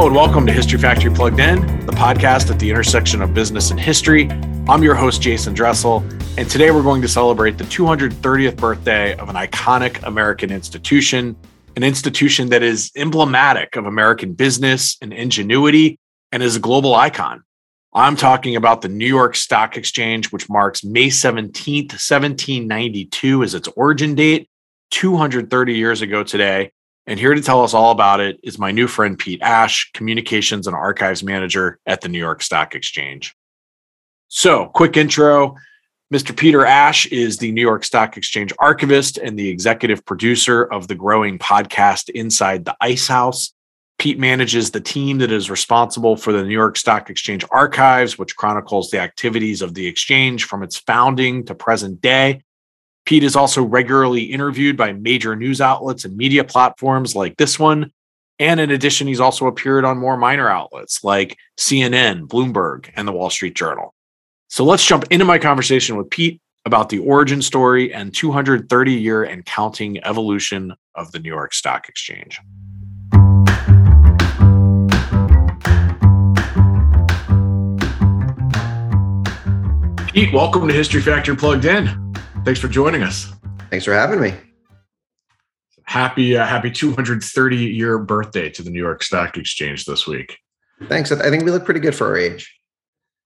And welcome to History Factory Plugged In, the podcast at the intersection of business and history. I'm your host, Jason Dressel, and today we're going to celebrate the 230th birthday of an iconic American institution, an institution that is emblematic of American business and ingenuity and is a global icon. I'm talking about the New York Stock Exchange, which marks May 17th, 1792 as its origin date, 230 years ago today. And here to tell us all about it is my new friend Pete Ash, Communications and Archives Manager at the New York Stock Exchange. So, quick intro Mr. Peter Ash is the New York Stock Exchange archivist and the executive producer of the growing podcast Inside the Ice House. Pete manages the team that is responsible for the New York Stock Exchange archives, which chronicles the activities of the exchange from its founding to present day. Pete is also regularly interviewed by major news outlets and media platforms like this one. And in addition, he's also appeared on more minor outlets like CNN, Bloomberg, and the Wall Street Journal. So let's jump into my conversation with Pete about the origin story and 230 year and counting evolution of the New York Stock Exchange. Pete, welcome to History Factory Plugged In. Thanks for joining us. Thanks for having me. Happy uh, happy 230 year birthday to the New York Stock Exchange this week. Thanks. I think we look pretty good for our age.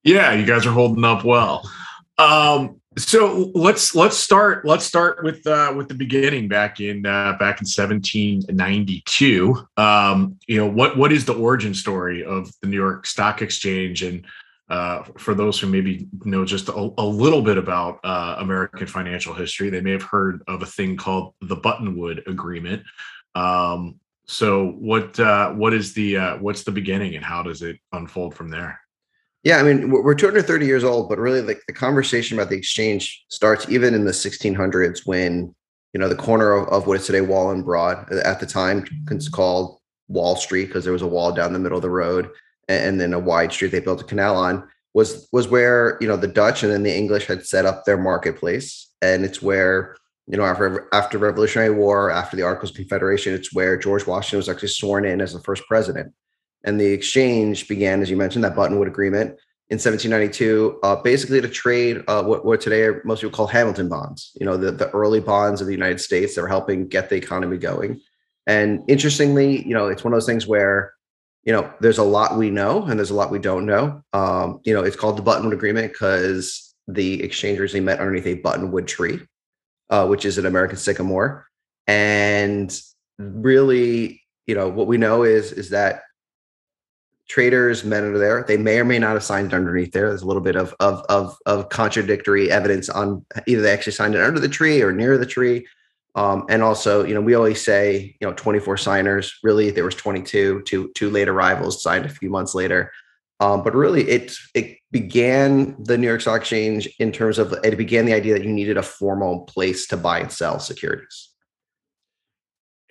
Yeah, you guys are holding up well. Um, so let's let's start let's start with uh, with the beginning back in uh, back in 1792. Um, you know what what is the origin story of the New York Stock Exchange and uh, for those who maybe know just a, a little bit about uh, American financial history, they may have heard of a thing called the Buttonwood Agreement. Um, so, what uh, what is the uh, what's the beginning, and how does it unfold from there? Yeah, I mean, we're 230 years old, but really, like the conversation about the exchange starts even in the 1600s when you know the corner of, of what is today Wall and Broad at the time called Wall Street because there was a wall down the middle of the road and then a wide street they built a canal on was was where you know the Dutch and then the English had set up their marketplace, and it's where you know after after Revolutionary War, after the Articles of Confederation, it's where George Washington was actually sworn in as the first president, and the exchange began, as you mentioned, that Buttonwood Agreement in 1792, uh, basically to trade uh, what, what today most people call Hamilton bonds. You know, the the early bonds of the United States that were helping get the economy going. And interestingly, you know, it's one of those things where you know, there's a lot we know and there's a lot we don't know. Um, you know, it's called the Buttonwood Agreement because the exchangers they met underneath a buttonwood tree, uh, which is an American sycamore. And really, you know, what we know is is that traders met under there. They may or may not have signed underneath there. There's a little bit of of of, of contradictory evidence on either they actually signed it under the tree or near the tree. Um, and also, you know, we always say, you know, 24 signers. Really, there was 22. Two two late arrivals signed a few months later. Um, but really, it it began the New York Stock Exchange in terms of it began the idea that you needed a formal place to buy and sell securities.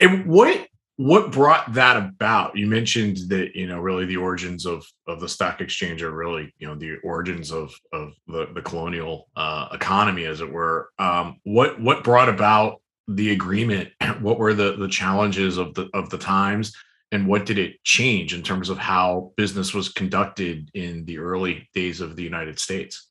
And what what brought that about? You mentioned that you know really the origins of of the stock exchange are really you know the origins of of the, the colonial uh, economy, as it were. Um, what what brought about the agreement what were the the challenges of the of the times and what did it change in terms of how business was conducted in the early days of the united states?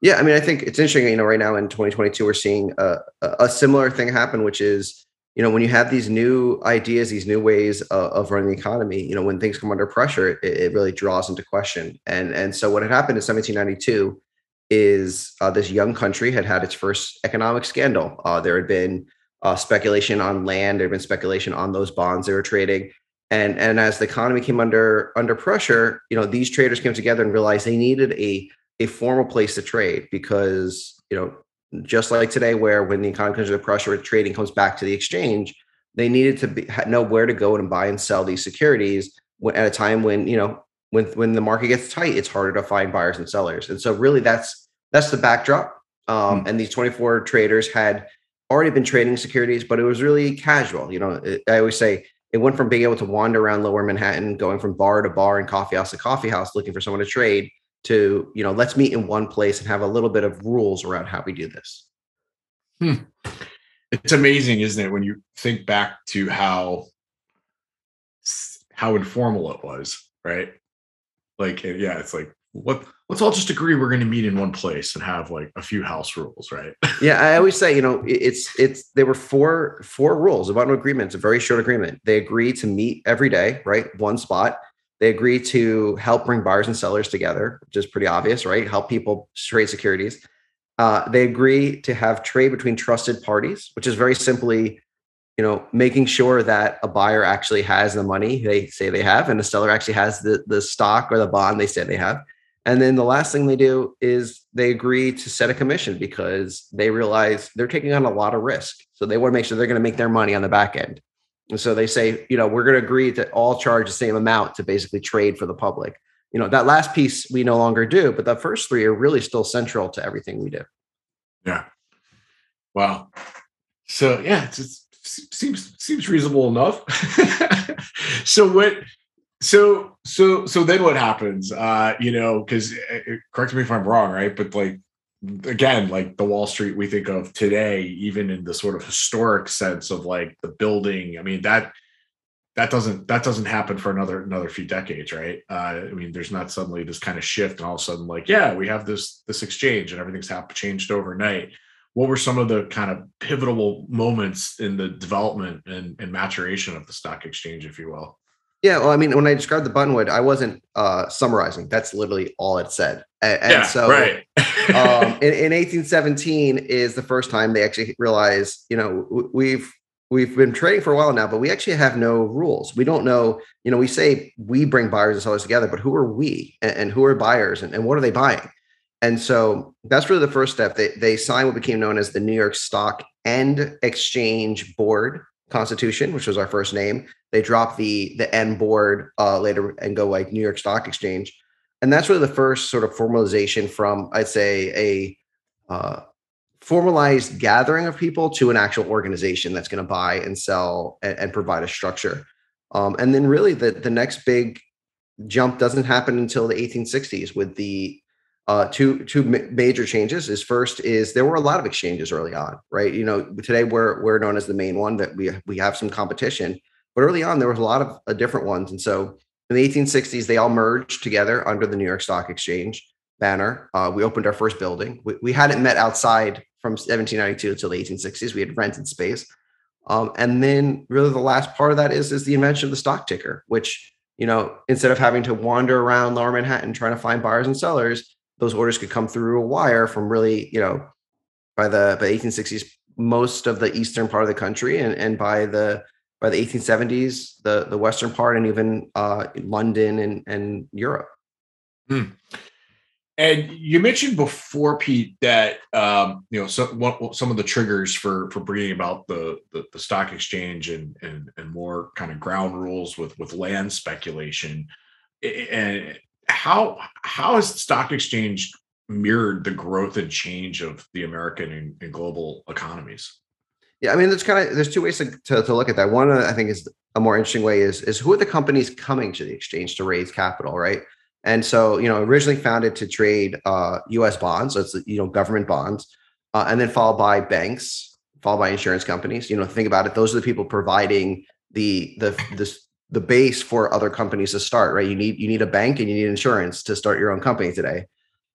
Yeah i mean i think it's interesting you know right now in 2022 we're seeing a, a similar thing happen which is you know when you have these new ideas these new ways of, of running the economy you know when things come under pressure it, it, really draws into question. And and so what had happened in 1792 is uh, this young country had had its first economic scandal. Uh, there had been uh, speculation on land. There had been speculation on those bonds they were trading, and and as the economy came under under pressure, you know these traders came together and realized they needed a a formal place to trade because you know just like today, where when the economy comes under pressure, trading comes back to the exchange, they needed to be, know where to go and buy and sell these securities at a time when you know when when the market gets tight, it's harder to find buyers and sellers, and so really that's that's the backdrop. Um, mm-hmm. And these 24 traders had already been trading securities, but it was really casual. You know, it, I always say it went from being able to wander around lower Manhattan, going from bar to bar and coffee house to coffee house looking for someone to trade to, you know, let's meet in one place and have a little bit of rules around how we do this. Hmm. It's amazing, isn't it, when you think back to how how informal it was right? Like, yeah, it's like what let's all just agree we're going to meet in one place and have like a few house rules, right? yeah, I always say, you know, it's it's there were four four rules about an agreement. It's a very short agreement. They agree to meet every day, right? One spot. They agree to help bring buyers and sellers together, which is pretty obvious, right? Help people trade securities. Uh, they agree to have trade between trusted parties, which is very simply, you know, making sure that a buyer actually has the money they say they have, and the seller actually has the the stock or the bond they say they have. And then the last thing they do is they agree to set a commission because they realize they're taking on a lot of risk. So they want to make sure they're going to make their money on the back end. And so they say, you know, we're going to agree to all charge the same amount to basically trade for the public. You know, that last piece we no longer do, but the first three are really still central to everything we do. Yeah. Wow. So yeah, it seems seems reasonable enough. so what so so so then what happens? Uh you know because uh, uh, correct me if i'm wrong right? But like again like the wall street we think of today even in the sort of historic sense of like the building i mean that that doesn't that doesn't happen for another another few decades right? Uh i mean there's not suddenly this kind of shift and all of a sudden like yeah we have this this exchange and everything's happened changed overnight. What were some of the kind of pivotal moments in the development and, and maturation of the stock exchange if you will yeah, well, I mean, when I described the buttonwood, I wasn't uh, summarizing. That's literally all it said. And, and yeah, so, right. um, in, in 1817 is the first time they actually realize, you know, we've we've been trading for a while now, but we actually have no rules. We don't know. You know, we say we bring buyers and sellers together, but who are we, and, and who are buyers, and, and what are they buying? And so that's really the first step. They they signed what became known as the New York Stock and Exchange Board Constitution, which was our first name. They drop the the N board uh, later and go like New York Stock Exchange, and that's really the first sort of formalization from I'd say a uh, formalized gathering of people to an actual organization that's going to buy and sell and, and provide a structure. Um, and then really the the next big jump doesn't happen until the 1860s with the uh, two two major changes is first is there were a lot of exchanges early on, right? You know, today we're we're known as the main one that we we have some competition, but early on there was a lot of uh, different ones, and so in the 1860s they all merged together under the New York Stock Exchange banner. Uh, we opened our first building. We, we hadn't met outside from 1792 until the 1860s. We had rented space, um, and then really the last part of that is is the invention of the stock ticker, which you know instead of having to wander around Lower Manhattan trying to find buyers and sellers those orders could come through a wire from really, you know, by the by the 1860s, most of the eastern part of the country, and and by the by the 1870s, the the western part, and even uh, London and and Europe. Hmm. And you mentioned before, Pete, that um, you know some what, some of the triggers for for bringing about the, the the, stock exchange and and and more kind of ground rules with with land speculation. And how how has the stock exchange mirrored the growth and change of the American and, and global economies? Yeah, I mean, there's kind of there's two ways to, to, to, look at that. One, I think, is a more interesting way is is who are the companies coming to the exchange to raise capital, right? And so, you know, originally founded to trade uh, U.S. bonds, so it's you know government bonds, uh, and then followed by banks, followed by insurance companies. You know, think about it; those are the people providing the the this the base for other companies to start, right? You need you need a bank and you need insurance to start your own company today.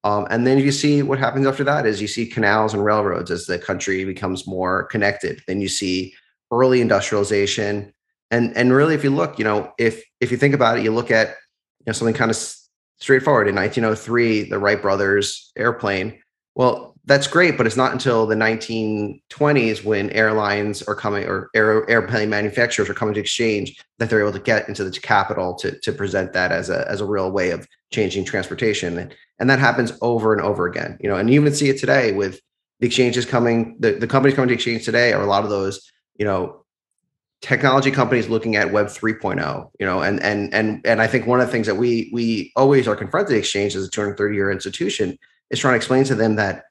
Um, and then you see what happens after that is you see canals and railroads as the country becomes more connected. Then you see early industrialization, and and really, if you look, you know, if if you think about it, you look at you know something kind of straightforward. In 1903, the Wright brothers airplane. Well, that's great, but it's not until the 1920s when airlines are coming or air, airplane manufacturers are coming to exchange that they're able to get into the capital to, to present that as a, as a real way of changing transportation. And that happens over and over again, you know, and you even see it today with the exchanges coming, the, the companies coming to exchange today are a lot of those, you know, technology companies looking at web 3.0 you know and and and and i think one of the things that we we always are confronted exchange as a 230 year institution is trying to explain to them that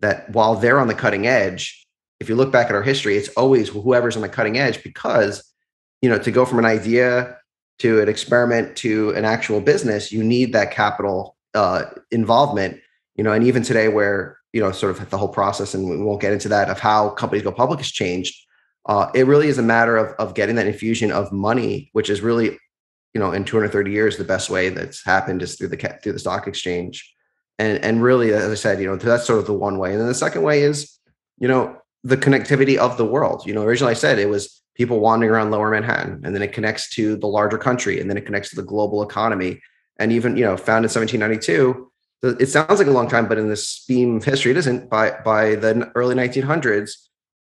that while they're on the cutting edge, if you look back at our history, it's always whoever's on the cutting edge because, you know, to go from an idea to an experiment to an actual business, you need that capital uh, involvement. You know, and even today, where you know, sort of the whole process, and we won't get into that of how companies go public has changed. Uh, it really is a matter of of getting that infusion of money, which is really you know, in 230 years, the best way that's happened is through the through the stock exchange. And and really, as I said, you know, that's sort of the one way. And then the second way is, you know, the connectivity of the world. You know, originally I said it was people wandering around lower Manhattan, and then it connects to the larger country, and then it connects to the global economy. And even, you know, founded in 1792, it sounds like a long time, but in this beam of history, it isn't. By by the early 1900s,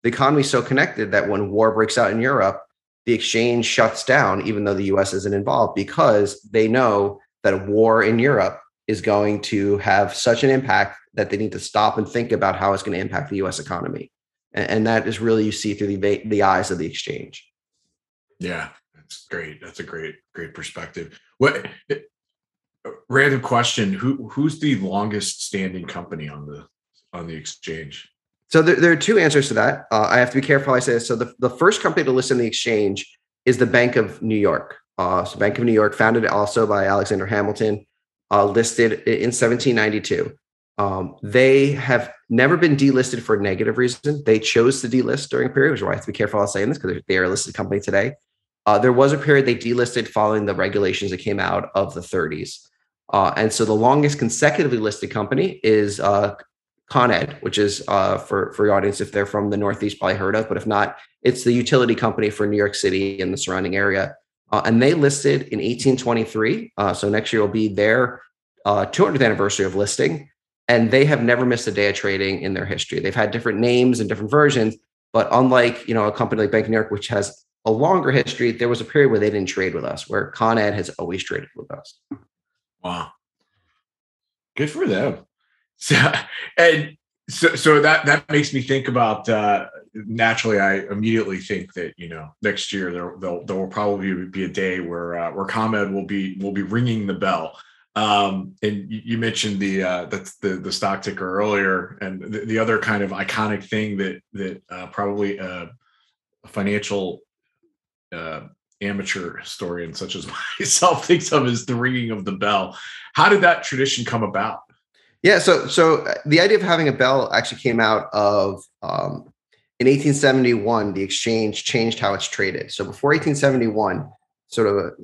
the economy is so connected that when war breaks out in Europe, the exchange shuts down, even though the US isn't involved, because they know that a war in Europe is going to have such an impact that they need to stop and think about how it's going to impact the US economy. And, and that is really you see through the, the eyes of the exchange. Yeah, that's great. That's a great, great perspective. What random question who who's the longest standing company on the on the exchange? So there, there are two answers to that. Uh, i have to be careful i say this. So the, the first company to list on the exchange is the bank of new york. Uh, so bank of new york founded also by alexander hamilton uh, listed in 1792 um, they have never been delisted for a negative reason. They chose to delist during a period which is why i have to be careful about saying this because they are a listed company today. Uh, there was a period they delisted following the regulations that came out of the 30s uh, and so the longest consecutively listed company is uh, Con Ed, which is uh, for for your audience if they're from the Northeast, probably heard of, but if not, it's the utility company for New York City and the surrounding area. Uh, and they listed in 1823. Uh, so next year will be their 200th uh, anniversary of listing, and they have never missed a day of trading in their history. They've had different names and different versions, but unlike you know a company like Bank of New York, which has a longer history, there was a period where they didn't trade with us, where Con Ed has always traded with us. Wow. Good for them. So, and so, so that, that makes me think about, uh, naturally, I immediately think that, you know, next year there, there, there will probably be a day where, uh, where Con Ed will be, will be ringing the bell. Um, and you mentioned the, uh, the, the, the stock ticker earlier and the, the other kind of iconic thing that, that, uh, probably, uh, a financial, uh, amateur historian such as myself thinks of as the ringing of the bell. How did that tradition come about? Yeah, so so uh, the idea of having a bell actually came out of um, in 1871. The exchange changed how it's traded. So before 1871, sort of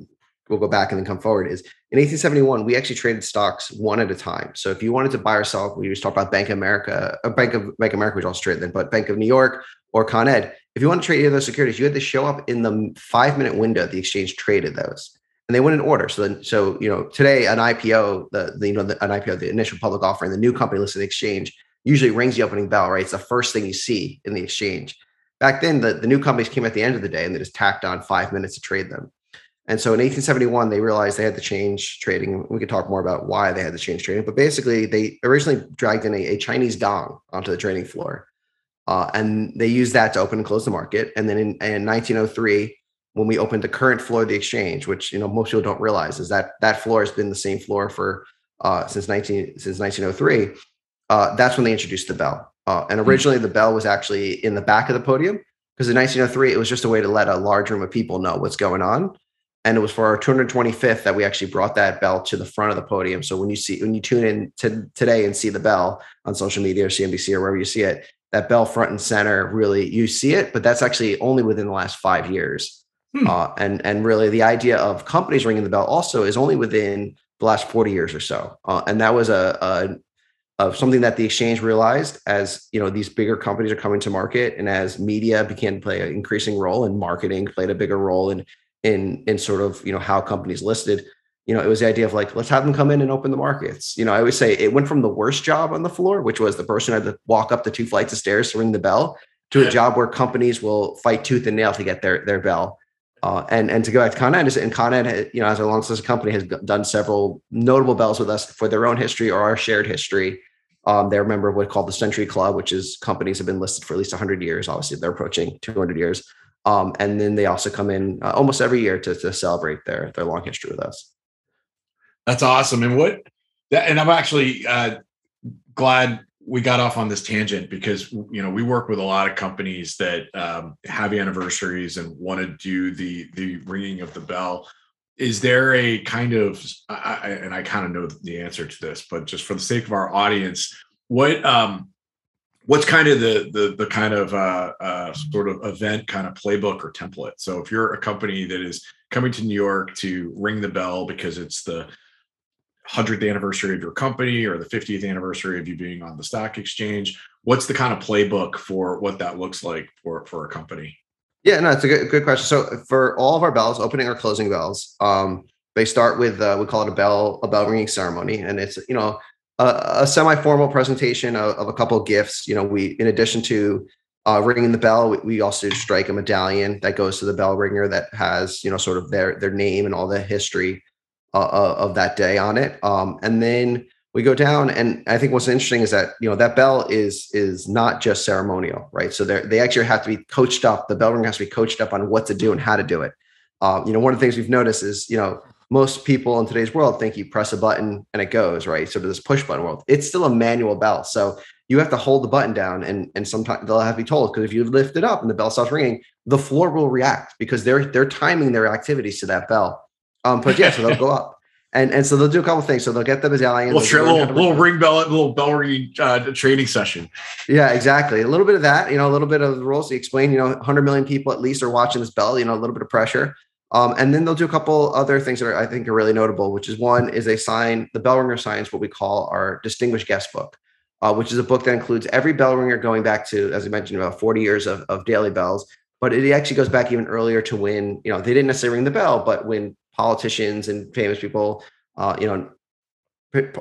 we'll go back and then come forward. Is in 1871 we actually traded stocks one at a time. So if you wanted to buy or sell, we just talked about Bank of America, uh, Bank of Bank of America, which also traded then, but Bank of New York or Con Ed if you want to trade either of those securities, you had to show up in the five minute window the exchange traded those. And they went in order. So then, so you know, today an IPO, the, the you know, the, an IPO, the initial public offering, the new company listed exchange, usually rings the opening bell, right? It's the first thing you see in the exchange. Back then, the, the new companies came at the end of the day and they just tacked on five minutes to trade them. And so in 1871, they realized they had to change trading. We could talk more about why they had to change trading, but basically, they originally dragged in a, a Chinese gong onto the trading floor. Uh, and they used that to open and close the market. And then in, in 1903, when we opened the current floor of the exchange, which you know most people don't realize is that that floor has been the same floor for uh, since 19 since 1903. Uh, that's when they introduced the bell. Uh, and hmm. originally, the bell was actually in the back of the podium because in 1903 it was just a way to let a large room of people know what's going on. And it was for our 225th that we actually brought that bell to the front of the podium. So when you see when you tune in to today and see the bell on social media or CNBC or wherever you see it, that bell front and center really you see it but that's actually only within the last five years hmm. uh, and and really the idea of companies ringing the bell also is only within the last 40 years or so uh, and that was a, a of something that the exchange realized as you know these bigger companies are coming to market and as media began to play an increasing role and marketing played a bigger role in in in sort of you know how companies listed you know, it was the idea of like, let's have them come in and open the markets. You know, I always say it went from the worst job on the floor, which was the person had to walk up the two flights of stairs to ring the bell, to yeah. a job where companies will fight tooth and nail to get their their bell. Uh, and and to go back to Con Ed, and Con Ed, you know, as a long a company has done several notable bells with us for their own history or our shared history. Um, they're a member of what's called the Century Club, which is companies have been listed for at least 100 years. Obviously, they're approaching 200 years. Um, and then they also come in uh, almost every year to, to celebrate their their long history with us. That's awesome. And what that, and I'm actually uh, glad we got off on this tangent because you know we work with a lot of companies that um, have anniversaries and want to do the the ringing of the bell. Is there a kind of I, and I kind of know the answer to this, but just for the sake of our audience, what um, what's kind of the the the kind of uh, uh, sort of event kind of playbook or template? So if you're a company that is coming to new york to ring the bell because it's the 100th anniversary of your company or the 50th anniversary of you being on the stock exchange what's the kind of playbook for what that looks like for for a company? Yeah no it's a good, good question. So for all of our bells opening or closing bells um, they start with uh, we call it a bell a bell ringing ceremony. And it's you know a, a semi-formal presentation of, of, a couple of gifts. You know, we in addition to uh, ringing the bell, we, we, also strike a medallion that goes to the bell ringer that has you know sort of their their name and all the history uh, uh, of that day on it. Um, and then we go down, and I think what's interesting is that you know that bell is is not just ceremonial, right? So they they actually have to be coached up. The bell ringer has to be coached up on what to do and how to do it. Um, you know, one of the things we've noticed is you know most people in today's world think you press a button and it goes right? So to this push button world. It's still a manual bell. So you have to hold the button down and and sometimes they'll have to be told because if you lift it up and the bell stops ringing the floor will react because they're they're timing their activities to that bell. Um but yeah so they'll go up and and so they'll do a couple things. So they'll get the medallion little, tra- little, little ring bell a little bell ring uh, training session. Yeah exactly. A little bit of that you know a little bit of the rules to explain you know 100 million people at least are watching this bell you know a little bit of pressure um, and then they'll do a couple other things that are, I think are really notable, which is one is they sign the bell ringer signs what we call our distinguished guest book, uh, which is a book that includes every bell ringer going back to, as I mentioned, about 40 years of, of daily bells. But it actually goes back even earlier to when, you know, they didn't necessarily ring the bell, but when politicians and famous people, uh, you know,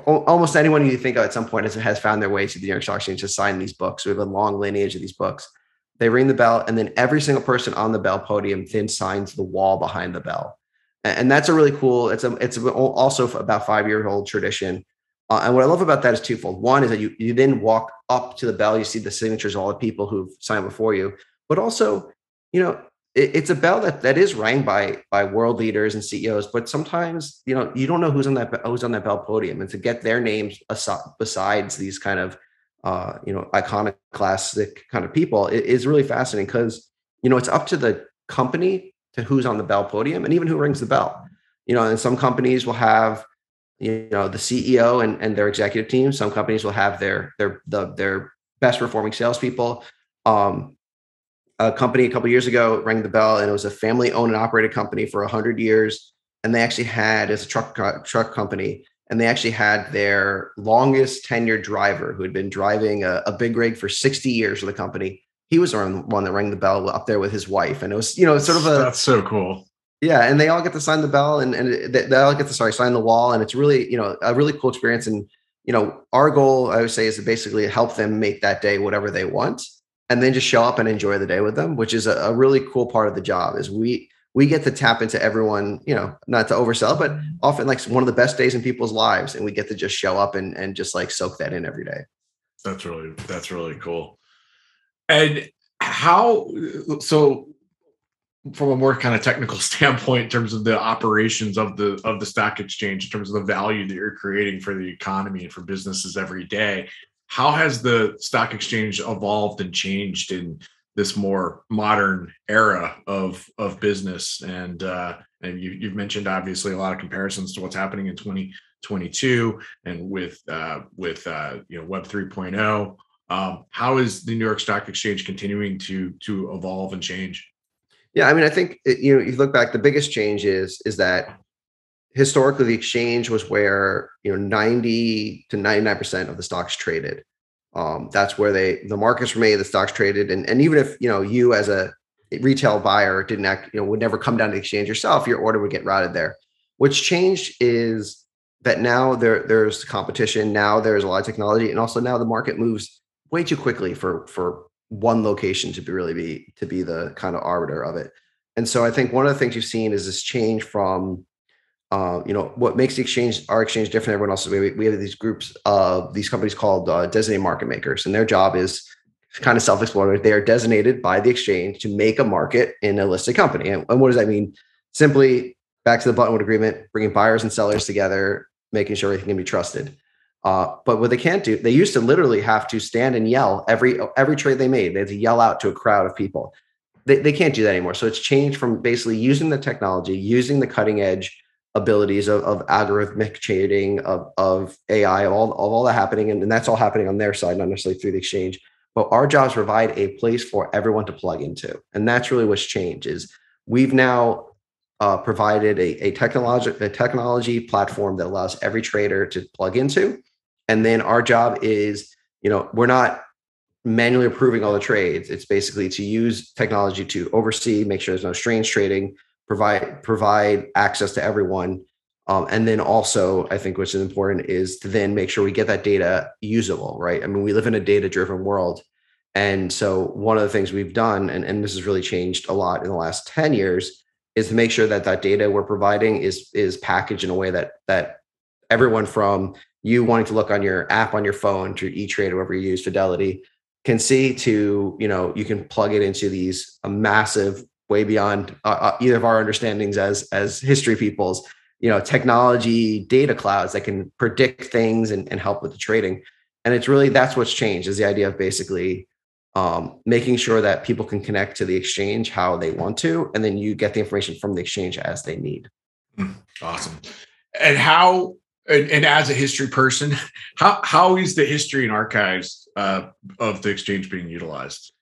almost anyone you think of at some point has, has found their way to the New York Stock Exchange to sign these books. We have a long lineage of these books they ring the bell, and then every single person on the bell podium then signs the wall behind the bell. And that's a really cool. It's a it's also about five year old tradition. Uh, and what I love about that is twofold. One is that you you then walk up to the bell, you see the signatures of all the people who've signed before you, but also, you know, it, it's a bell that that is rang by by world leaders and CEOs. But sometimes, you know, you don't know who's on that who's on that bell podium, and to get their names aside, besides these kind of uh, you know, iconic classic kind of people is really fascinating because, you know, it's up to the company to who's on the bell podium and even who rings the bell. You know, and some companies will have, you know, the CEO and, and their executive team. Some companies will have their their the, their best performing salespeople. Um, a company a couple years ago rang the bell, and it was a family owned and operated company for hundred years. And they actually had as a truck truck company, and they actually had their longest tenured driver who had been driving a, a big rig for 60 years for the company. He was the one that rang the bell up there with his wife. And it was, you know, sort of a that's so cool. Yeah. And they all get to sign the bell and, and they, they all get to sorry, sign the wall. And it's really, you know, a really cool experience. And, you know, our goal, I would say, is to basically help them make that day whatever they want and then just show up and enjoy the day with them, which is a, a really cool part of the job is we we get to tap into everyone, you know, not to oversell, but mm-hmm. often like one of the best days in people's lives. And we get to just show up and, and just like soak that in every day. That's really, that's really cool. And how, so from a more kind of technical standpoint in terms of the operations of the of the stock exchange in terms of the value that you're creating for the economy and for businesses every day how has the stock exchange evolved and changed in this more modern era of of business. And uh, and you, you've mentioned obviously a lot of comparisons to what's happening in 2022 and with uh, with uh, you know web 3.0 um, how is the new york stock exchange continuing to to evolve and change? Yeah i mean i think you know if you look back the biggest change is is that historically the exchange was where you know 90 to 99 percent of the stocks traded um, that's where they the markets were made, the stocks traded, and and even if you know you as a retail buyer didn't act, you know, would never come down to the exchange yourself, your order would get routed there. What's changed is that now there there's competition, now there's a lot of technology, and also now the market moves way too quickly for for one location to be really be to be the kind of arbiter of it. And so I think one of the things you've seen is this change from uh, you know what makes the exchange our exchange different than everyone else is we, we have these groups of these companies called uh, designated market makers and their job is kind of self-explanatory. They are designated by the exchange to make a market in a listed company. And, and what does that mean? Simply back to the buttonwood agreement bringing buyers and sellers together making sure everything can be trusted. Uh, but what they can't do they used to literally have to stand and yell every every trade they made. They had to yell out to a crowd of people. They, they can't do that anymore. So it's changed from basically using the technology using the cutting edge abilities of, of algorithmic trading of, of AI, all, of all that happening. And, and that's all happening on their side, not necessarily through the exchange. but our jobs provide a place for everyone to plug into. And that's really what's changed is we've now uh, provided a, a technology a technology platform that allows every trader to plug into. And then our job is, you know, we're not manually approving all the trades. It's basically to use technology to oversee, make sure there's no strange trading, provide provide access to everyone. Um, and then also, I think which is important is to then make sure we get that data usable, right? I mean, we live in a data driven world. And so one of the things we've done, and, and this has really changed a lot in the last 10 years, is to make sure that that data we're providing is is packaged in a way that that everyone from you wanting to look on your app on your phone to E-Trade or whatever you use, Fidelity, can see to you know you can plug it into these a massive way beyond uh, uh, either of our understandings as as history peoples. You know technology data clouds that can predict things and, and help with the trading. And it's really that's what's changed is the idea of basically um, making sure that people can connect to the exchange how they want to and then you get the information from the exchange as they need. Hmm, awesome. And how and, and, as a history person, how how is the history and archives uh, of the exchange being utilized?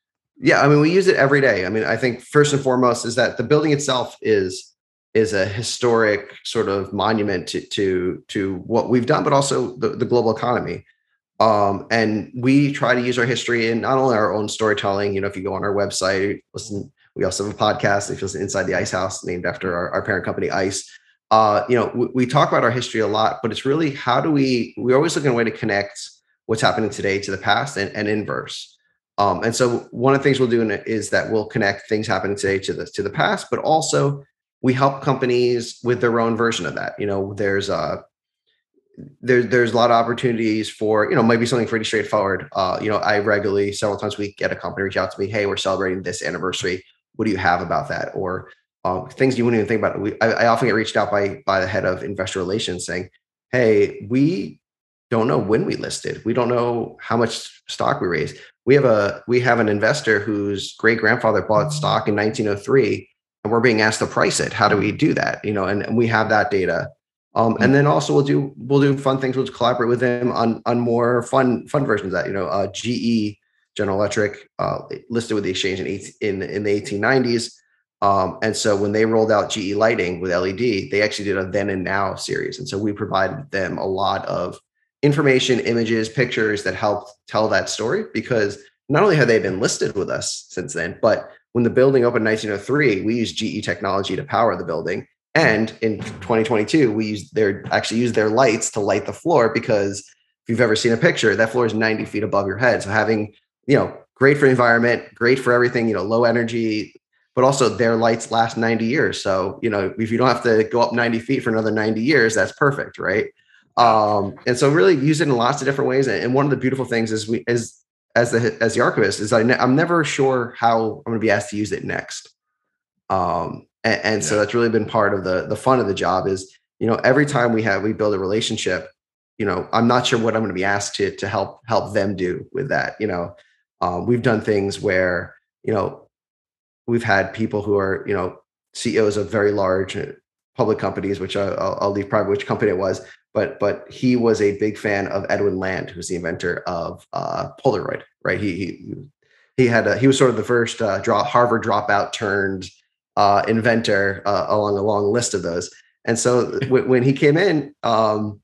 Yeah, I mean, we use it every day. I mean, I think first and foremost is that the building itself is is a historic sort of monument to to, to what we've done, but also the, the global economy. Um, and we try to use our history in not only our own storytelling. You know, if you go on our website, listen. We also have a podcast. If you listen inside the Ice House, named after our, our parent company, Ice uh, you know, we, we, talk about our history a lot, but it's really how do we, we're always looking a way to connect what's happening today to the past and, and inverse. Um, and so one of the things we'll do is that we'll connect things happening today to the, to the past, but also we help companies with their own version of that. You know, there's a, uh, there, there's a lot of opportunities for, you know, maybe something pretty straightforward. Uh, you know, I regularly, several times a week, get a company reach out to me, hey, we're celebrating this anniversary. What do you have about that? Or uh, things you wouldn't even think about. We, I, I, often get reached out by by the head of investor relations saying, "Hey, we don't know when we listed. We don't know how much stock we raised. We have a we have an investor whose great grandfather bought stock in 1903, and we're being asked to price it. How do we do that? You know, and, and we have that data. Um, and then also we'll do we'll do fun things. We'll collaborate with them on on more fun fun versions of that. You know, uh, GE General Electric uh, listed with the exchange in in in the 1890s um, and so when they rolled out GE Lighting with LED, they actually did a then and now series. And so we provided them a lot of information, images, pictures that helped tell that story because not only have they been listed with us since then, but when the building opened in 1903, we used GE technology to power the building. And in 2022, we used their actually used their lights to light the floor because if you've ever seen a picture, that floor is 90 feet above your head. So having, you know, great for environment, great for everything, you know, low energy, but also their lights last 90 years. So, you know, if you don't have to go up 90 feet for another 90 years, that's perfect, right? Um, and so really use it in lots of different ways. And one of the beautiful things is we is as the as the archivist is I ne- I'm never sure how I'm going to be asked to use it next. Um, and, and yeah. so that's really been part of the the fun of the job is you know every time we have we build a relationship, you know I'm not sure what I'm going to be asked to to help help them do with that. You know, um, we've done things where you know we've had people who are you know CEOs of very large uh, public companies, which I'll, I'll leave private which company it was, but but he was a big fan of Edwin Land, who's the inventor of uh, Polaroid. Right? He he, he had a, he was sort of the first uh, draw Harvard dropout turned uh, inventor uh, along a long list of those. And so w- when he came in, um,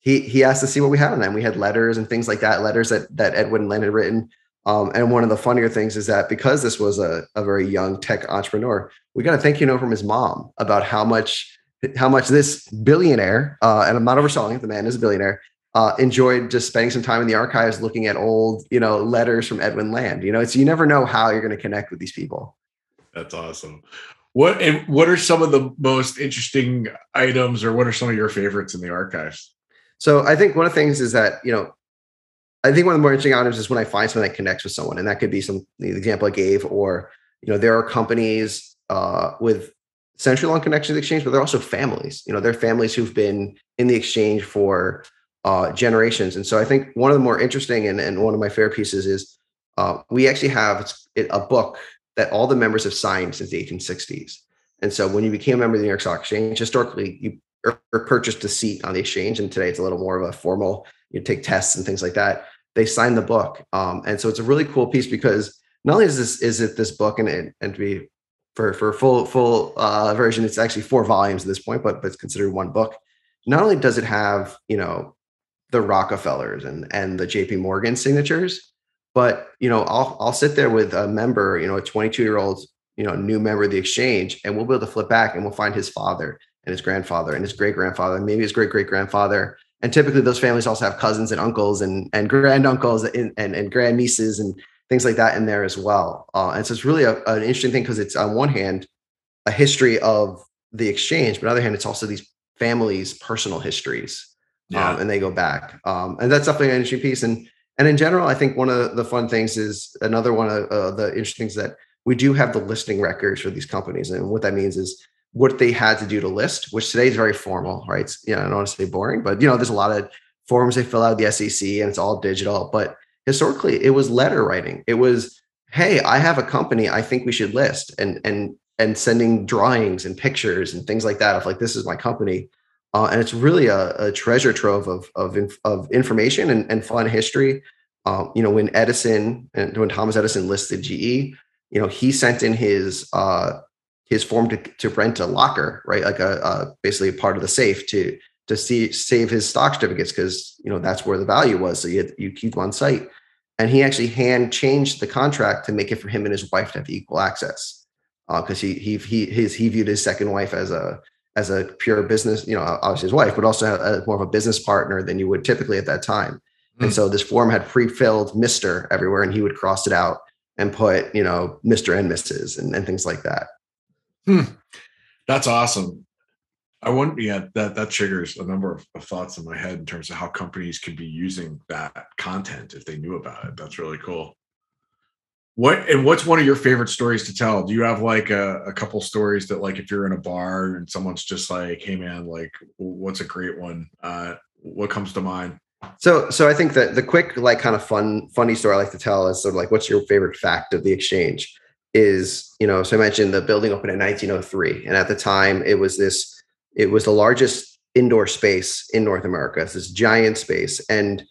he he asked to see what we had on them. We had letters and things like that, letters that that Edwin Land had written um, and one of the funnier things is that because this was a, a very young tech entrepreneur, we got a thank you note from his mom about how much how much this billionaire, uh, and I'm not overselling, it, the man is a billionaire, uh, enjoyed just spending some time in the archives looking at old, you know, letters from Edwin Land. You know, it's you never know how you're going to connect with these people. That's awesome. What and what are some of the most interesting items, or what are some of your favorites in the archives? So I think one of the things is that you know I think one of the more interesting items is when I find someone that connects with someone, and that could be some the example I gave, or you know, there are companies uh, with central on connection to the exchange, but they're also families. You know, they're families who've been in the exchange for uh, generations, and so I think one of the more interesting and, and one of my favorite pieces is uh, we actually have a book that all the members have signed since the 1860s. And so when you became a member of the New York Stock Exchange, historically you purchased a seat on the exchange, and today it's a little more of a formal. You take tests and things like that they signed the book. Um, and so it's a really cool piece because not only is this is it this book and and to be for for full full uh, version, it's actually four volumes at this point, but but it's considered one book. Not only does it have you know the Rockefellers and and the J.P. Morgan signatures, but you know I'll I'll sit there with a member, you know, a 22 year old you know new member of the exchange, and we'll be able to flip back and we'll find his father and his grandfather and his great grandfather, and maybe his great great grandfather. And typically, those families also have cousins and uncles and and granduncles and and, and grandnieces and things like that in there as well. Uh, and so it's really a, an interesting thing because it's on one hand a history of the exchange, but on the other hand, it's also these families' personal histories, yeah. um, and they go back. Um, and that's definitely an interesting piece. And and in general, I think one of the fun things is another one of uh, the interesting things that we do have the listing records for these companies, and what that means is what they had to do to list, which today is very formal, right? It's, you know, I don't want to say boring, but you know, there's a lot of forms they fill out the SEC, and it's all digital, but historically it was letter writing. It was hey i have a company i think we should list and and and sending drawings and pictures and things like that of like this is my company. Uh, and it's really a, a, treasure trove of of, of information and, and fun history. Um, you know when edison and when thomas edison listed ge you know he sent in his uh his form to, to rent a locker right? Like a, a basically a part of the safe to to see save his stock certificates because you know that's where the value was. So you you keep them on site, and he actually hand changed the contract to make it for him and his wife to have equal access because uh, he he he his he viewed his second wife as a as a pure business, you know, obviously his wife, but also a, more of a business partner than you would typically at that time. Mm. And hmm. so this form had pre-filled Mister everywhere, and he would cross it out and put, you know, Mister and Mrs. and, and things like that. Hmm. That's awesome. I wonder, yeah, that that triggers a number of, of, thoughts in my head in terms of how companies could be using that content if they knew about it. That's really cool. What and what's one of your favorite stories to tell? Do you have like a, a couple stories that like if you're in a bar and someone's just like, "Hey man, like, what's a great one?" Uh, what comes to mind? So, so I think that the quick, like, kind of fun, funny story I like to tell is sort of like, what's your favorite fact of the exchange? Is you know, so I mentioned the building opened in 1903, and at the time it was this it was the largest indoor space in North America. It's this giant space. And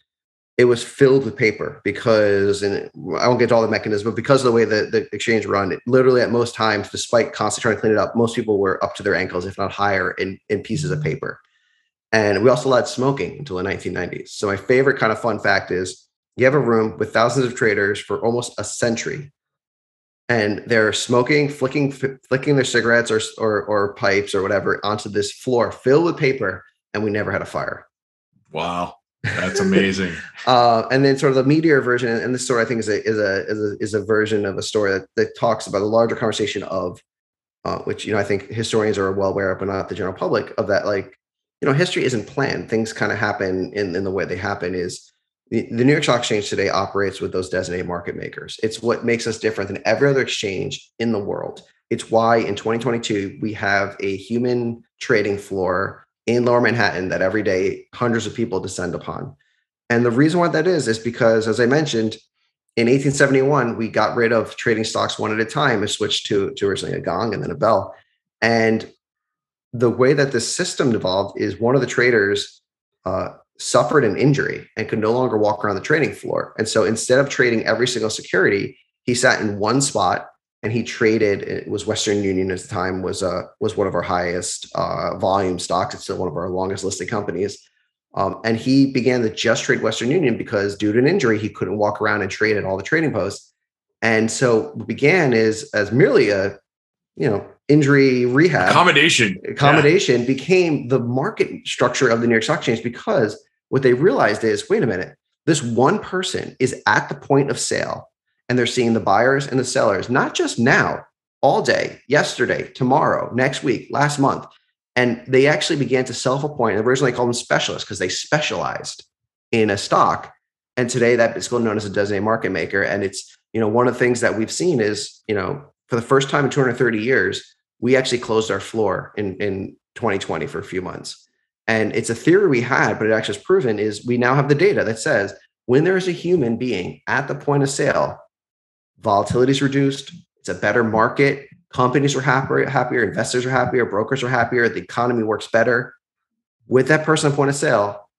it was filled with paper because, and I won't get to all the mechanisms, but because of the way that the exchange run, it, literally at most times, despite constantly trying to clean it up, most people were up to their ankles, if not higher, in, in pieces of mm-hmm. paper. And we also allowed smoking until the 1990s. So my favorite kind of fun fact is you have a room with thousands of traders for almost a century and they're smoking, flicking, flicking their cigarettes or, or, or pipes or whatever onto this floor filled with paper, and we never had a fire. Wow, that's amazing. uh, and then sort of the meteor version, and this story I think is a is a is a, is a version of a story that, that talks about a larger conversation of, uh, which you know I think historians are well aware of, but not the general public of that. Like, you know, history isn't planned; things kind of happen in in the way they happen. Is the, New York Stock Exchange today operates with those designated market makers. It's what makes us different than every other exchange in the world. It's why in 2022 we have a human trading floor in Lower Manhattan that every day hundreds of people descend upon. And the reason why that is is because, as I mentioned, in 1871 we got rid of trading stocks one at a time and switched to, to originally a gong and then a bell. And the way that this system evolved is one of the traders uh, suffered an injury and could no longer walk around the trading floor. And so instead of trading every single security, he sat in one spot and he traded. It was Western Union at the time was uh, was one of our highest uh, volume stocks. It's still one of our longest listed companies. Um, and he began to just trade Western Union because due to an injury, he couldn't walk around and trade at all the trading posts. And so what began is as merely a you know injury rehab accommodation accommodation yeah. became the market structure of the New York Stock Exchange because what they realized is wait a minute, this one person is at the point of sale and they're seeing the buyers and the sellers, not just now, all day, yesterday, tomorrow, next week, last month. And they actually began to self appoint. Originally they called them specialists because they specialized in a stock. And today that is still known as a designated market maker. And it's, you know, one of the things that we've seen is, you know, for the first time in 230 years, we actually closed our floor in, in 2020 for a few months. And it's a theory we had, but it actually is proven is we now have the data that says when there is a human being at the point of sale, volatility is reduced, it's a better market, companies are happier, happier, investors are happier, brokers are happier, the economy works better with that person at point of sale,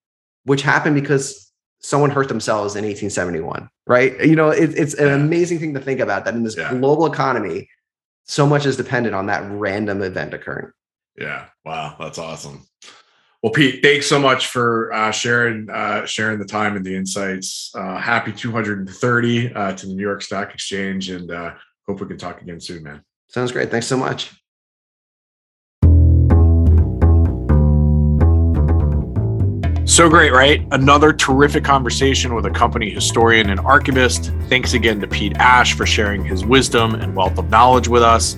which happened because someone hurt themselves in 1871, right? You know, it, it's an amazing thing to think about that in this yeah. global economy, so much is dependent on that random event occurring. Yeah. Wow. That's awesome. Well, Pete, thanks so much for uh, sharing uh, sharing the time and the insights. Uh, happy 230 uh, to the New York Stock Exchange, and uh, hope we can talk again soon, man. Sounds great. Thanks so much. So great, right? Another terrific conversation with a company historian and archivist. Thanks again to Pete Ash for sharing his wisdom and wealth of knowledge with us.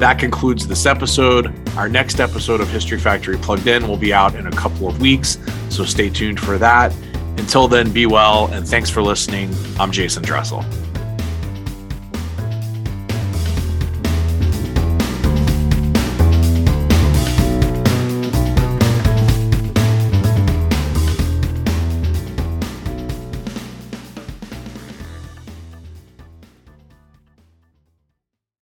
That concludes this episode. Our next episode of History Factory Plugged In will be out in a couple of weeks, so stay tuned for that. Until then, be well, and thanks for listening. I'm Jason Dressel.